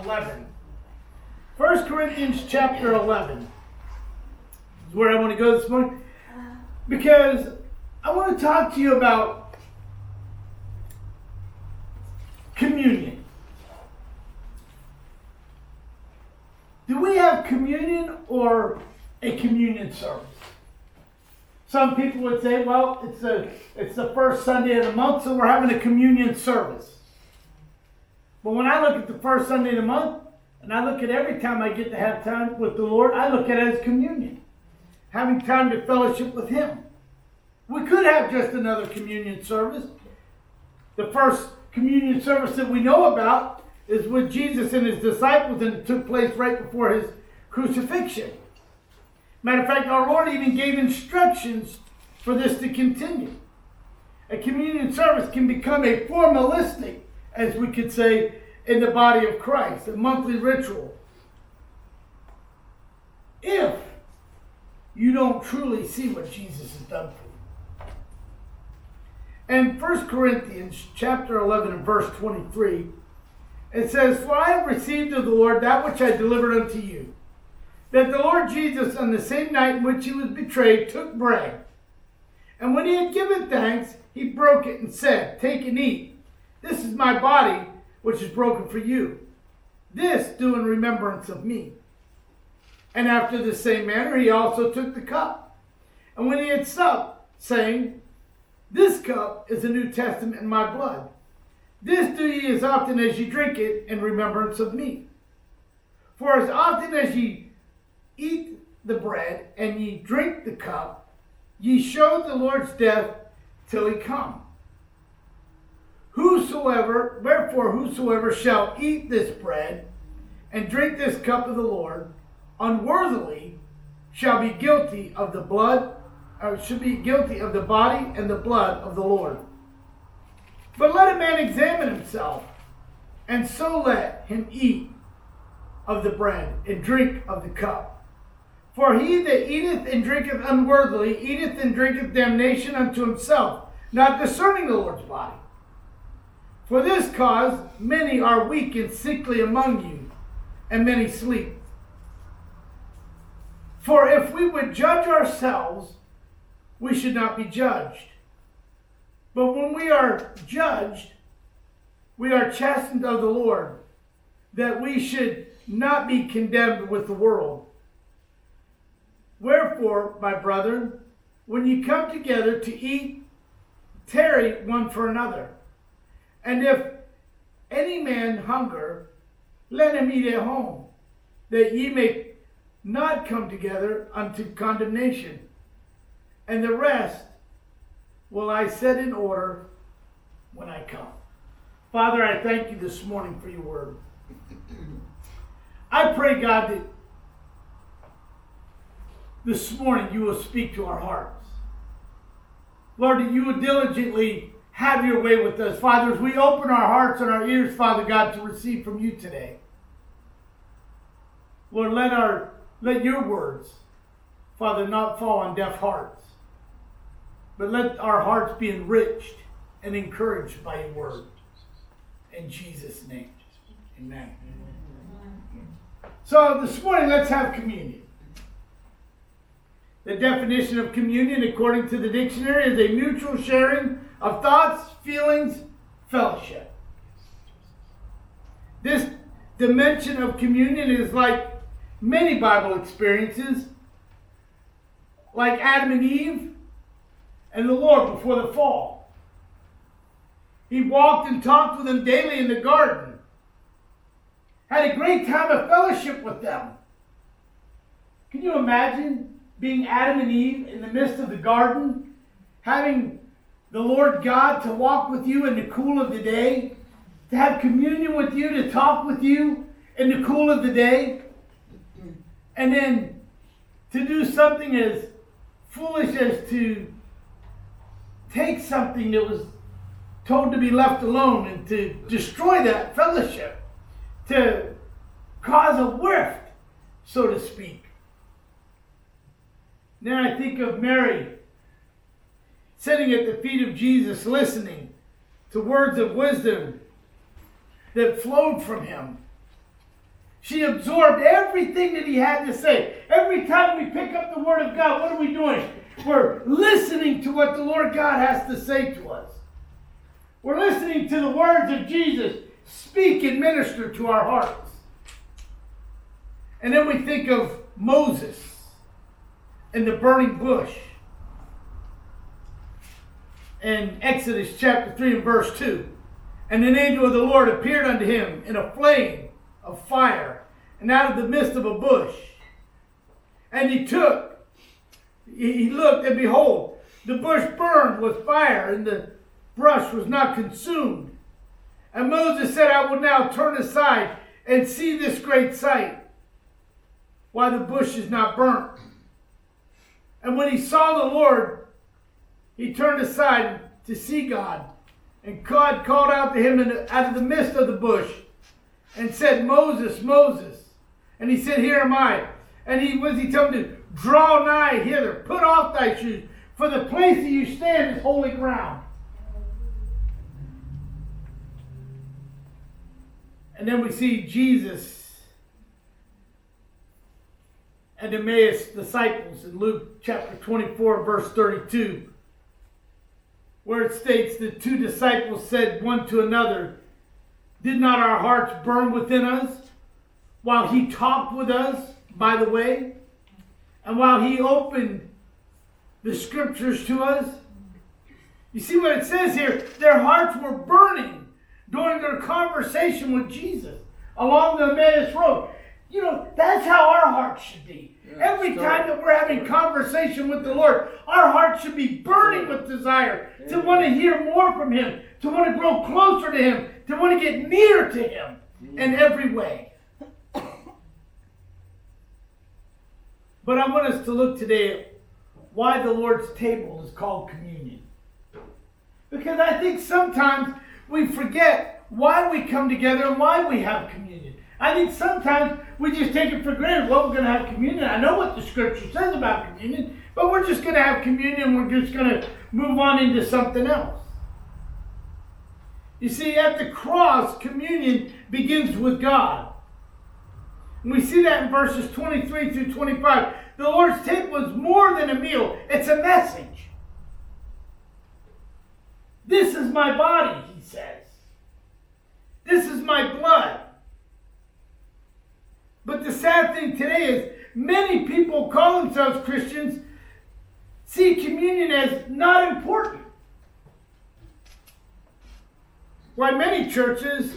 11. 1 Corinthians chapter 11 is where I want to go this morning because I want to talk to you about communion. Do we have communion or a communion service? Some people would say, well, it's a it's the first Sunday of the month, so we're having a communion service. But when I look at the first Sunday of the month, and I look at every time I get to have time with the Lord, I look at it as communion. Having time to fellowship with Him. We could have just another communion service. The first communion service that we know about is with Jesus and his disciples, and it took place right before his crucifixion. Matter of fact, our Lord even gave instructions for this to continue. A communion service can become a formalistic, as we could say, in the body of Christ, a monthly ritual. If you don't truly see what Jesus has done for you. And 1 Corinthians chapter 11 and verse 23, it says, For I have received of the Lord that which I delivered unto you that the Lord Jesus, on the same night in which he was betrayed, took bread. And when he had given thanks, he broke it and said, Take and eat. This is my body, which is broken for you. This do in remembrance of me. And after the same manner, he also took the cup. And when he had supped, saying, This cup is the New Testament in my blood. This do ye as often as ye drink it in remembrance of me. For as often as ye eat the bread and ye drink the cup, ye show the Lord's death till he come. Whosoever, wherefore, whosoever shall eat this bread and drink this cup of the Lord unworthily shall be guilty of the blood, or should be guilty of the body and the blood of the Lord. But let a man examine himself, and so let him eat of the bread and drink of the cup. For he that eateth and drinketh unworthily eateth and drinketh damnation unto himself, not discerning the Lord's body. For this cause many are weak and sickly among you, and many sleep. For if we would judge ourselves, we should not be judged. But when we are judged, we are chastened of the Lord, that we should not be condemned with the world. Wherefore, my brethren, when ye come together to eat, tarry one for another. And if any man hunger, let him eat at home, that ye may not come together unto condemnation. And the rest will I set in order when I come. Father, I thank you this morning for your word. I pray, God, that this morning you will speak to our hearts. Lord, that you would diligently have your way with us. Father, as we open our hearts and our ears, Father God, to receive from you today. Lord, let our let your words, Father, not fall on deaf hearts, but let our hearts be enriched and encouraged by your word. In Jesus' name. Amen. So this morning, let's have communion. The definition of communion, according to the dictionary, is a mutual sharing of thoughts, feelings, fellowship. This dimension of communion is like many Bible experiences, like Adam and Eve and the Lord before the fall. He walked and talked with them daily in the garden, had a great time of fellowship with them. Can you imagine being Adam and Eve in the midst of the garden, having the Lord God to walk with you in the cool of the day, to have communion with you, to talk with you in the cool of the day, and then to do something as foolish as to take something that was told to be left alone and to destroy that fellowship, to cause a rift, so to speak. Then I think of Mary sitting at the feet of Jesus, listening to words of wisdom that flowed from him. She absorbed everything that he had to say. Every time we pick up the Word of God, what are we doing? We're listening to what the Lord God has to say to us. We're listening to the words of Jesus speak and minister to our hearts. And then we think of Moses and the burning bush. In Exodus chapter 3 and verse 2. And an angel of the Lord appeared unto him in a flame of fire and out of the midst of a bush. And he took, he looked, and behold, the bush burned with fire, and the brush was not consumed. And Moses said, I will now turn aside and see this great sight, why the bush is not burnt. And when he saw the Lord, he turned aside to see God. And God called out to him out of the midst of the bush and said, Moses, Moses. And he said, Here am I. And he was he told him to draw nigh hither, put off thy shoes, for the place that you stand is holy ground. And then we see Jesus and Emmaus disciples in Luke chapter 24, verse 32, where it states that two disciples said one to another, Did not our hearts burn within us while he talked with us by the way, and while he opened the scriptures to us? You see what it says here? Their hearts were burning during their conversation with Jesus along the Emmaus Road. You know, that's how our hearts should be. Yeah, Every time that we're having conversation with the Lord, our hearts should be burning with desire to want to hear more from Him, to want to grow closer to Him, to want to get near to Him mm. in every way. But I want us to look today at why the Lord's table is called communion. Because I think sometimes we forget why we come together and why we have communion. I think sometimes we just take it for granted. Well, we're going to have communion. I know what the scripture says about communion, but we're just going to have communion. We're just going to move on into something else. You see, at the cross, communion begins with God. And we see that in verses 23 through 25. The Lord's table is more than a meal, it's a message. This is my body, he says. This is my blood. But the sad thing today is many people call themselves Christians see communion as not important. Why many churches,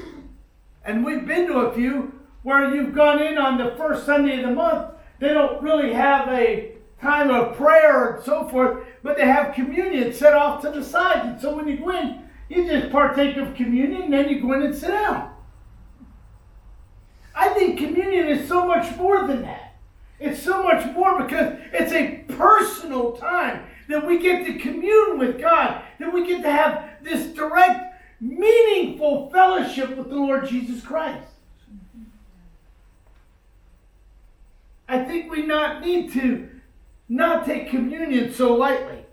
and we've been to a few, where you've gone in on the first Sunday of the month, they don't really have a time of prayer and so forth, but they have communion set off to the side. And so when you go in, you just partake of communion, and then you go in and sit down. I think communion is so much more than that. It's so much more because it's a personal time that we get to commune with God, that we get to have this direct, meaningful fellowship with the Lord Jesus Christ. I think we not need to not take communion so lightly.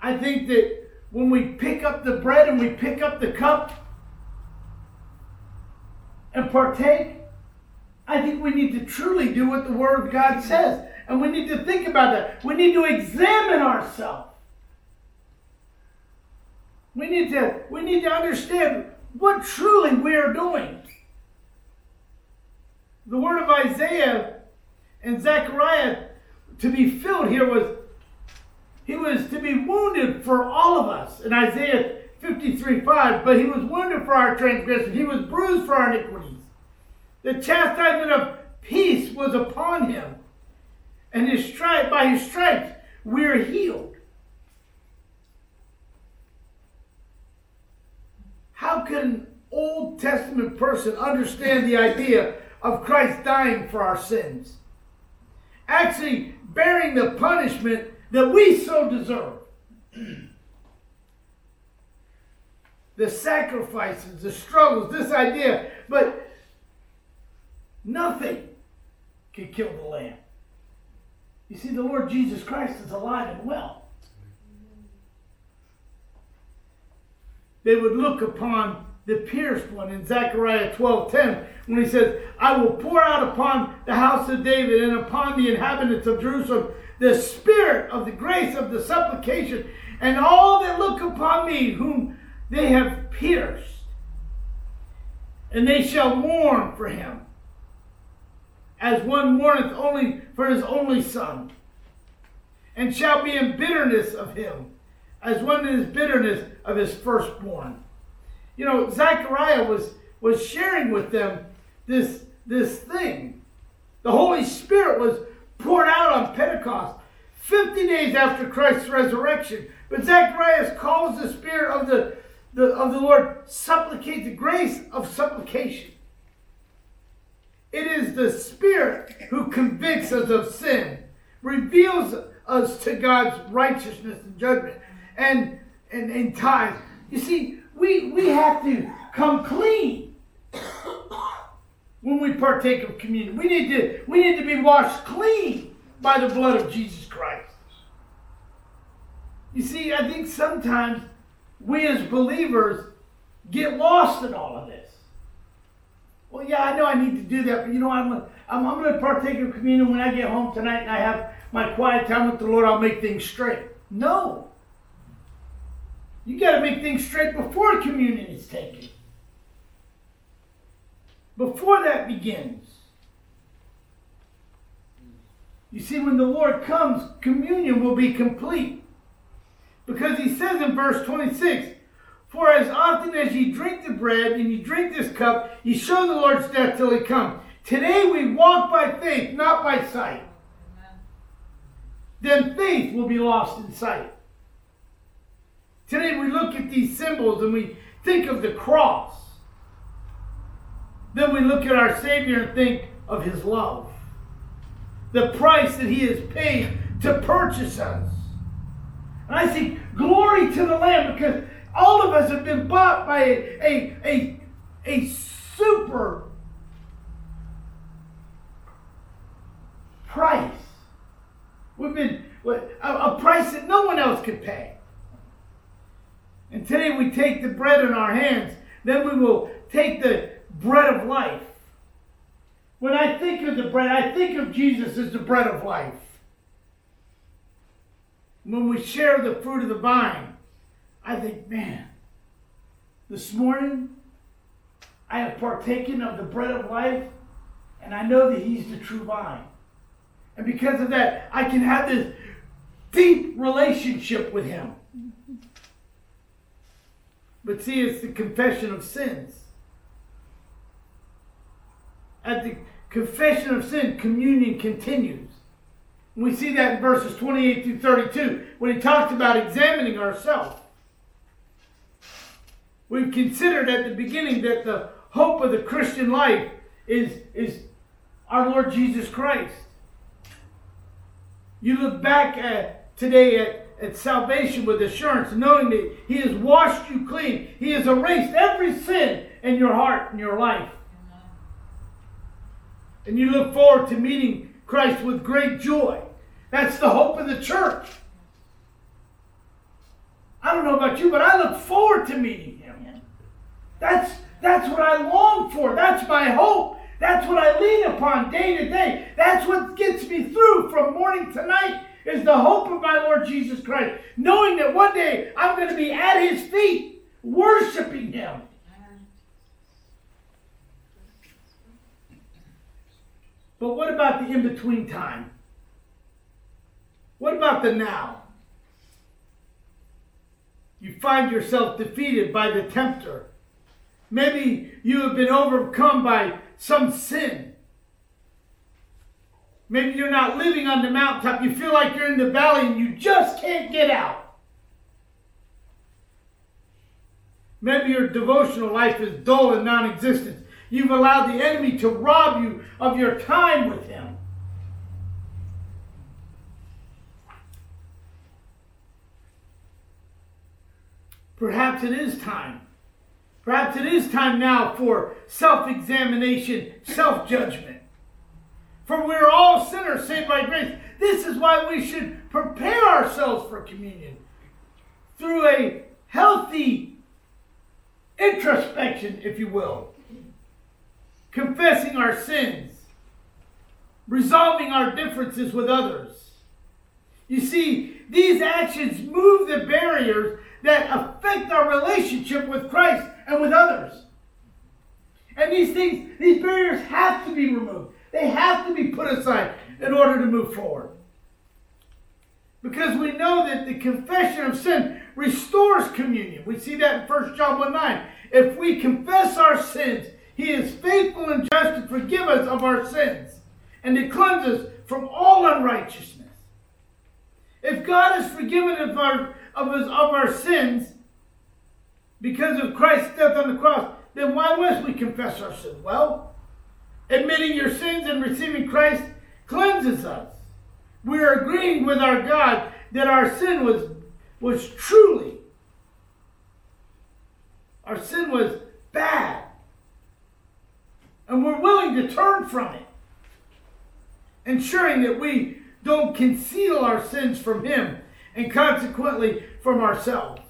I think that when we pick up the bread and we pick up the cup and partake, I think we need to truly do what the Word of God says. And we need to think about that. We need to examine ourselves. We need to, we need to understand what truly we are doing. The word of Isaiah and Zechariah to be filled here was he was to be wounded for all of us in Isaiah 53 5, but he was wounded for our transgressions, he was bruised for our iniquities. The chastisement of peace was upon him, and his stripe, by his stripes we are healed. How can an Old Testament person understand the idea of Christ dying for our sins? Actually, bearing the punishment that we so deserve. The sacrifices, the struggles, this idea, but nothing can kill the lamb. You see, the Lord Jesus Christ is alive and well. They would look upon the pierced one in Zechariah 12:10 when he says, "I will pour out upon the house of David and upon the inhabitants of Jerusalem the spirit of the grace of the supplication, and all that look upon me whom they have pierced, and they shall mourn for him, as one mourneth only for his only son, and shall be in bitterness of him, as one in his bitterness of his firstborn." You know, Zechariah was was sharing with them this this thing. The Holy Spirit was poured out on Pentecost, 50 days after Christ's resurrection. But Zacharias calls the Spirit of the, the, of the Lord supplicate, the grace of supplication. It is the Spirit who convicts us of sin, reveals us to God's righteousness and judgment, and, and, and ties. You see, we, we have to come clean when we partake of communion. We need to, we need to be washed clean by the blood of Jesus Christ. You see, I think sometimes we as believers get lost in all of this. Well, yeah, I know I need to do that, but you know, I'm, I'm, I'm going to partake of communion when I get home tonight and I have my quiet time with the Lord. I'll make things straight. No. You got to make things straight before communion is taken. Before that begins. You see, when the Lord comes, communion will be complete. Because he says in verse 26, For as often as ye drink the bread and ye drink this cup, ye show the Lord's death till he come. Today we walk by faith, not by sight. Amen. Then faith will be lost in sight. Today we look at these symbols and we think of the cross. Then we look at our Savior and think of his love. The price that he has paid to purchase us. And I say, glory to the Lamb because all of us have been bought by a, a, a, a super price. We've been a, a price that no one else could pay. And today we take the bread in our hands. Then we will take the bread of life. When I think of the bread, I think of Jesus as the bread of life when we share the fruit of the vine, I think, man, this morning I have partaken of the bread of life, and I know that He's the true vine. And because of that, I can have this deep relationship with Him. But see, it's the confession of sins. At the confession of sin, communion continues. We see that in verses 28 through 32 when he talks about examining ourselves. We've considered at the beginning that the hope of the Christian life is, is our Lord Jesus Christ. You look back at today at, at salvation with assurance, knowing that He has washed you clean. He has erased every sin in your heart and your life. And you look forward to meeting Christ with great joy. That's the hope of the church. I don't know about you, but I look forward to meeting him. That's, that's what I long for. That's my hope. That's what I lean upon day to day. That's what gets me through from morning to night is the hope of my Lord Jesus Christ. Knowing that one day I'm going to be at his feet, worshiping him. But what about the in between time? What about the now? You find yourself defeated by the tempter. Maybe you have been overcome by some sin. Maybe you're not living on the mountaintop. You feel like you're in the valley and you just can't get out. Maybe your devotional life is dull and non existent. You've allowed the enemy to rob you of your time with him. Perhaps it is time. Perhaps it is time now for self examination, self judgment. For we're all sinners saved by grace. This is why we should prepare ourselves for communion through a healthy introspection, if you will, confessing our sins, resolving our differences with others. You see, these actions move the barriers that affect our relationship with Christ and with others. And these things, these barriers have to be removed. They have to be put aside in order to move forward. Because we know that the confession of sin restores communion. We see that in 1 John 1 9. If we confess our sins, he is faithful and just to forgive us of our sins and to cleanse us from all unrighteousness. If God has forgiven us of our, of, of our sins because of Christ's death on the cross, then why must we confess our sins? Well, admitting your sins and receiving Christ cleanses us. We are agreeing with our God that our sin was, was truly, our sin was bad. And we're willing to turn from it, ensuring that we don't conceal our sins from Him and consequently from ourselves.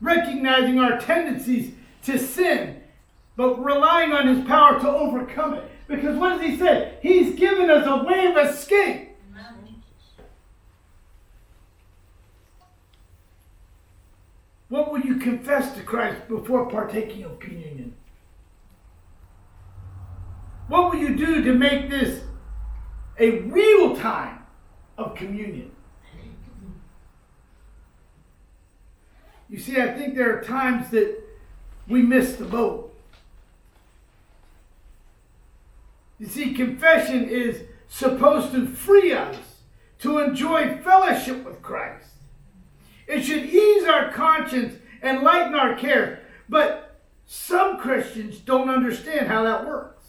Recognizing our tendencies to sin, but relying on His power to overcome it. Because what does He say? He's given us a way of escape. What will you confess to Christ before partaking of communion? What will you do to make this a real time of communion? You see, I think there are times that we miss the boat. You see, confession is supposed to free us to enjoy fellowship with Christ. It should ease our conscience and lighten our care. But some Christians don't understand how that works.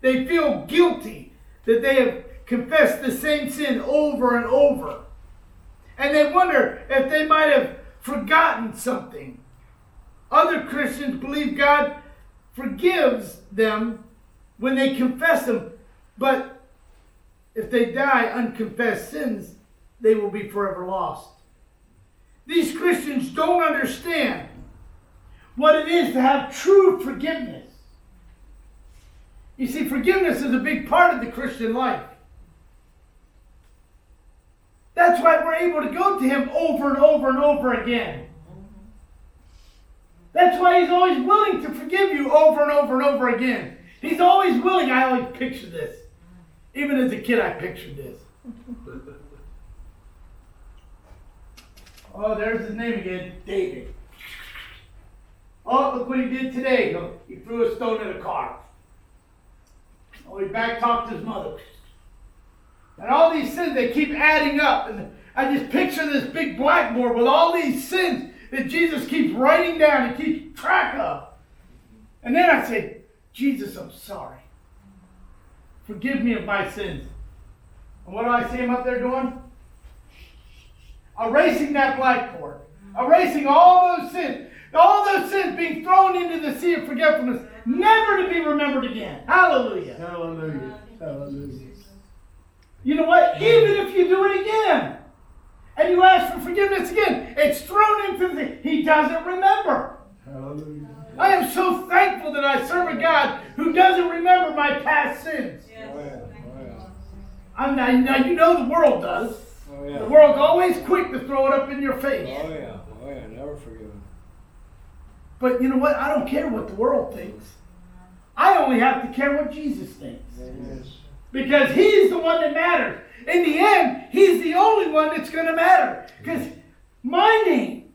They feel guilty that they have confessed the same sin over and over. And they wonder if they might have forgotten something. Other Christians believe God forgives them when they confess them, but if they die unconfessed sins, they will be forever lost. These Christians don't understand what it is to have true forgiveness. You see, forgiveness is a big part of the Christian life. That's why we're able to go to Him over and over and over again. That's why He's always willing to forgive you over and over and over again. He's always willing. I always picture this. Even as a kid, I pictured this. oh, there's his name again David. Oh, look what he did today. He threw a stone at a car. Oh, he back talked to his mother. And all these sins, they keep adding up. And I just picture this big blackboard with all these sins that Jesus keeps writing down and keeps track of. And then I say, Jesus, I'm sorry. Forgive me of my sins. And what do I see him up there doing? Erasing that blackboard. Erasing all those sins. All those sins being thrown into the sea of forgetfulness, never to be remembered again. Hallelujah. Hallelujah. Hallelujah. You know what? Even if you do it again and you ask for forgiveness again, it's thrown into the. He doesn't remember. Hallelujah. I am so thankful that I serve a God who doesn't remember my past sins. Oh, yeah. Oh, yeah. I'm not, now you know the world does. Oh, yeah. The world's always quick to throw it up in your face. Oh, yeah. Oh, yeah. Never forgiven. But you know what? I don't care what the world thinks. I only have to care what Jesus thinks. Yes. Because he's the one that matters. In the end, he's the only one that's going to matter. Because my name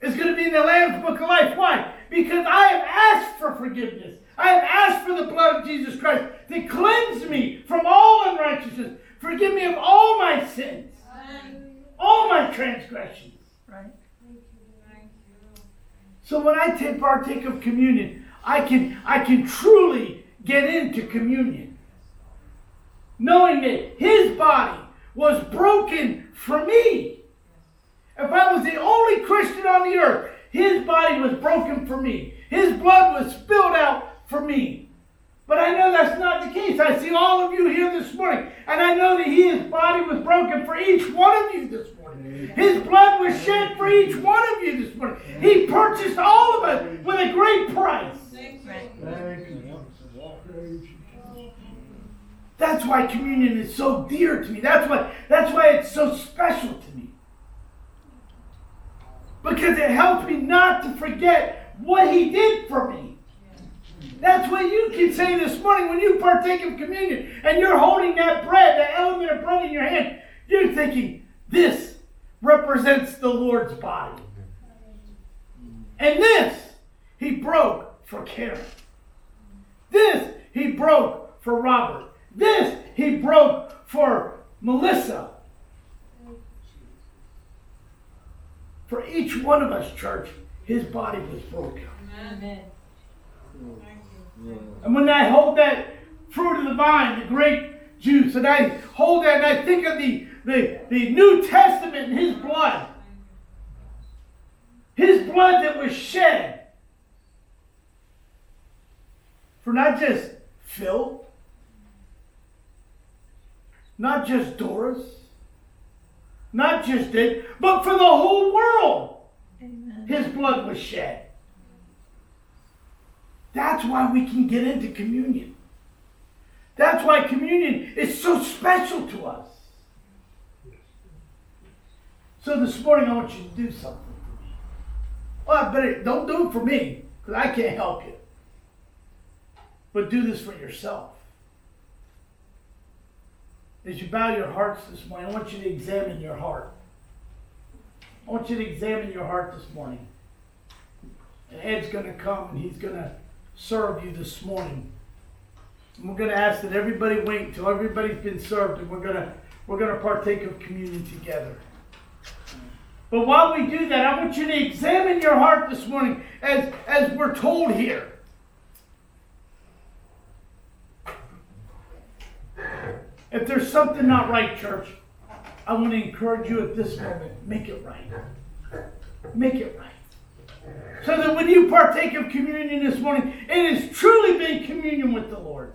is going to be in the Lamb's Book of Life. Why? Because I have asked for forgiveness. I have asked for the blood of Jesus Christ to cleanse me from all unrighteousness. Forgive me of all my sins, all my transgressions. Right? So when I take partake of communion, I can I can truly get into communion. Knowing that his body was broken for me. If I was the only Christian on the earth, his body was broken for me. His blood was spilled out for me. But I know that's not the case. I see all of you here this morning, and I know that his body was broken for each one of you this morning. His blood was shed for each one of you this morning. He purchased all of us with a great price. That's why communion is so dear to me. That's why that's why it's so special to me. Because it helps me not to forget what he did for me. That's what you can say this morning when you partake of communion and you're holding that bread, that element of bread in your hand. You're thinking, this represents the Lord's body. And this he broke for Karen. This he broke for Robert. This he broke for Melissa. For each one of us, church, his body was broken. Amen. And when I hold that fruit of the vine, the grape juice, and I hold that and I think of the, the, the New Testament and his blood, his blood that was shed for not just Phil, not just Doris, not just Dick, but for the whole world. Amen. His blood was shed. That's why we can get into communion. That's why communion is so special to us. So this morning I want you to do something for me. Well, I better don't do it for me because I can't help you. But do this for yourself. As you bow your hearts this morning, I want you to examine your heart. I want you to examine your heart this morning. And Ed's going to come and he's going to serve you this morning. And we're going to ask that everybody wait until everybody's been served and we're going to we're going to partake of communion together. But while we do that, I want you to examine your heart this morning as as we're told here. If there's something not right, church, I want to encourage you at this moment, make it right. Make it right. So that when you partake of communion this morning, it is truly being communion with the Lord.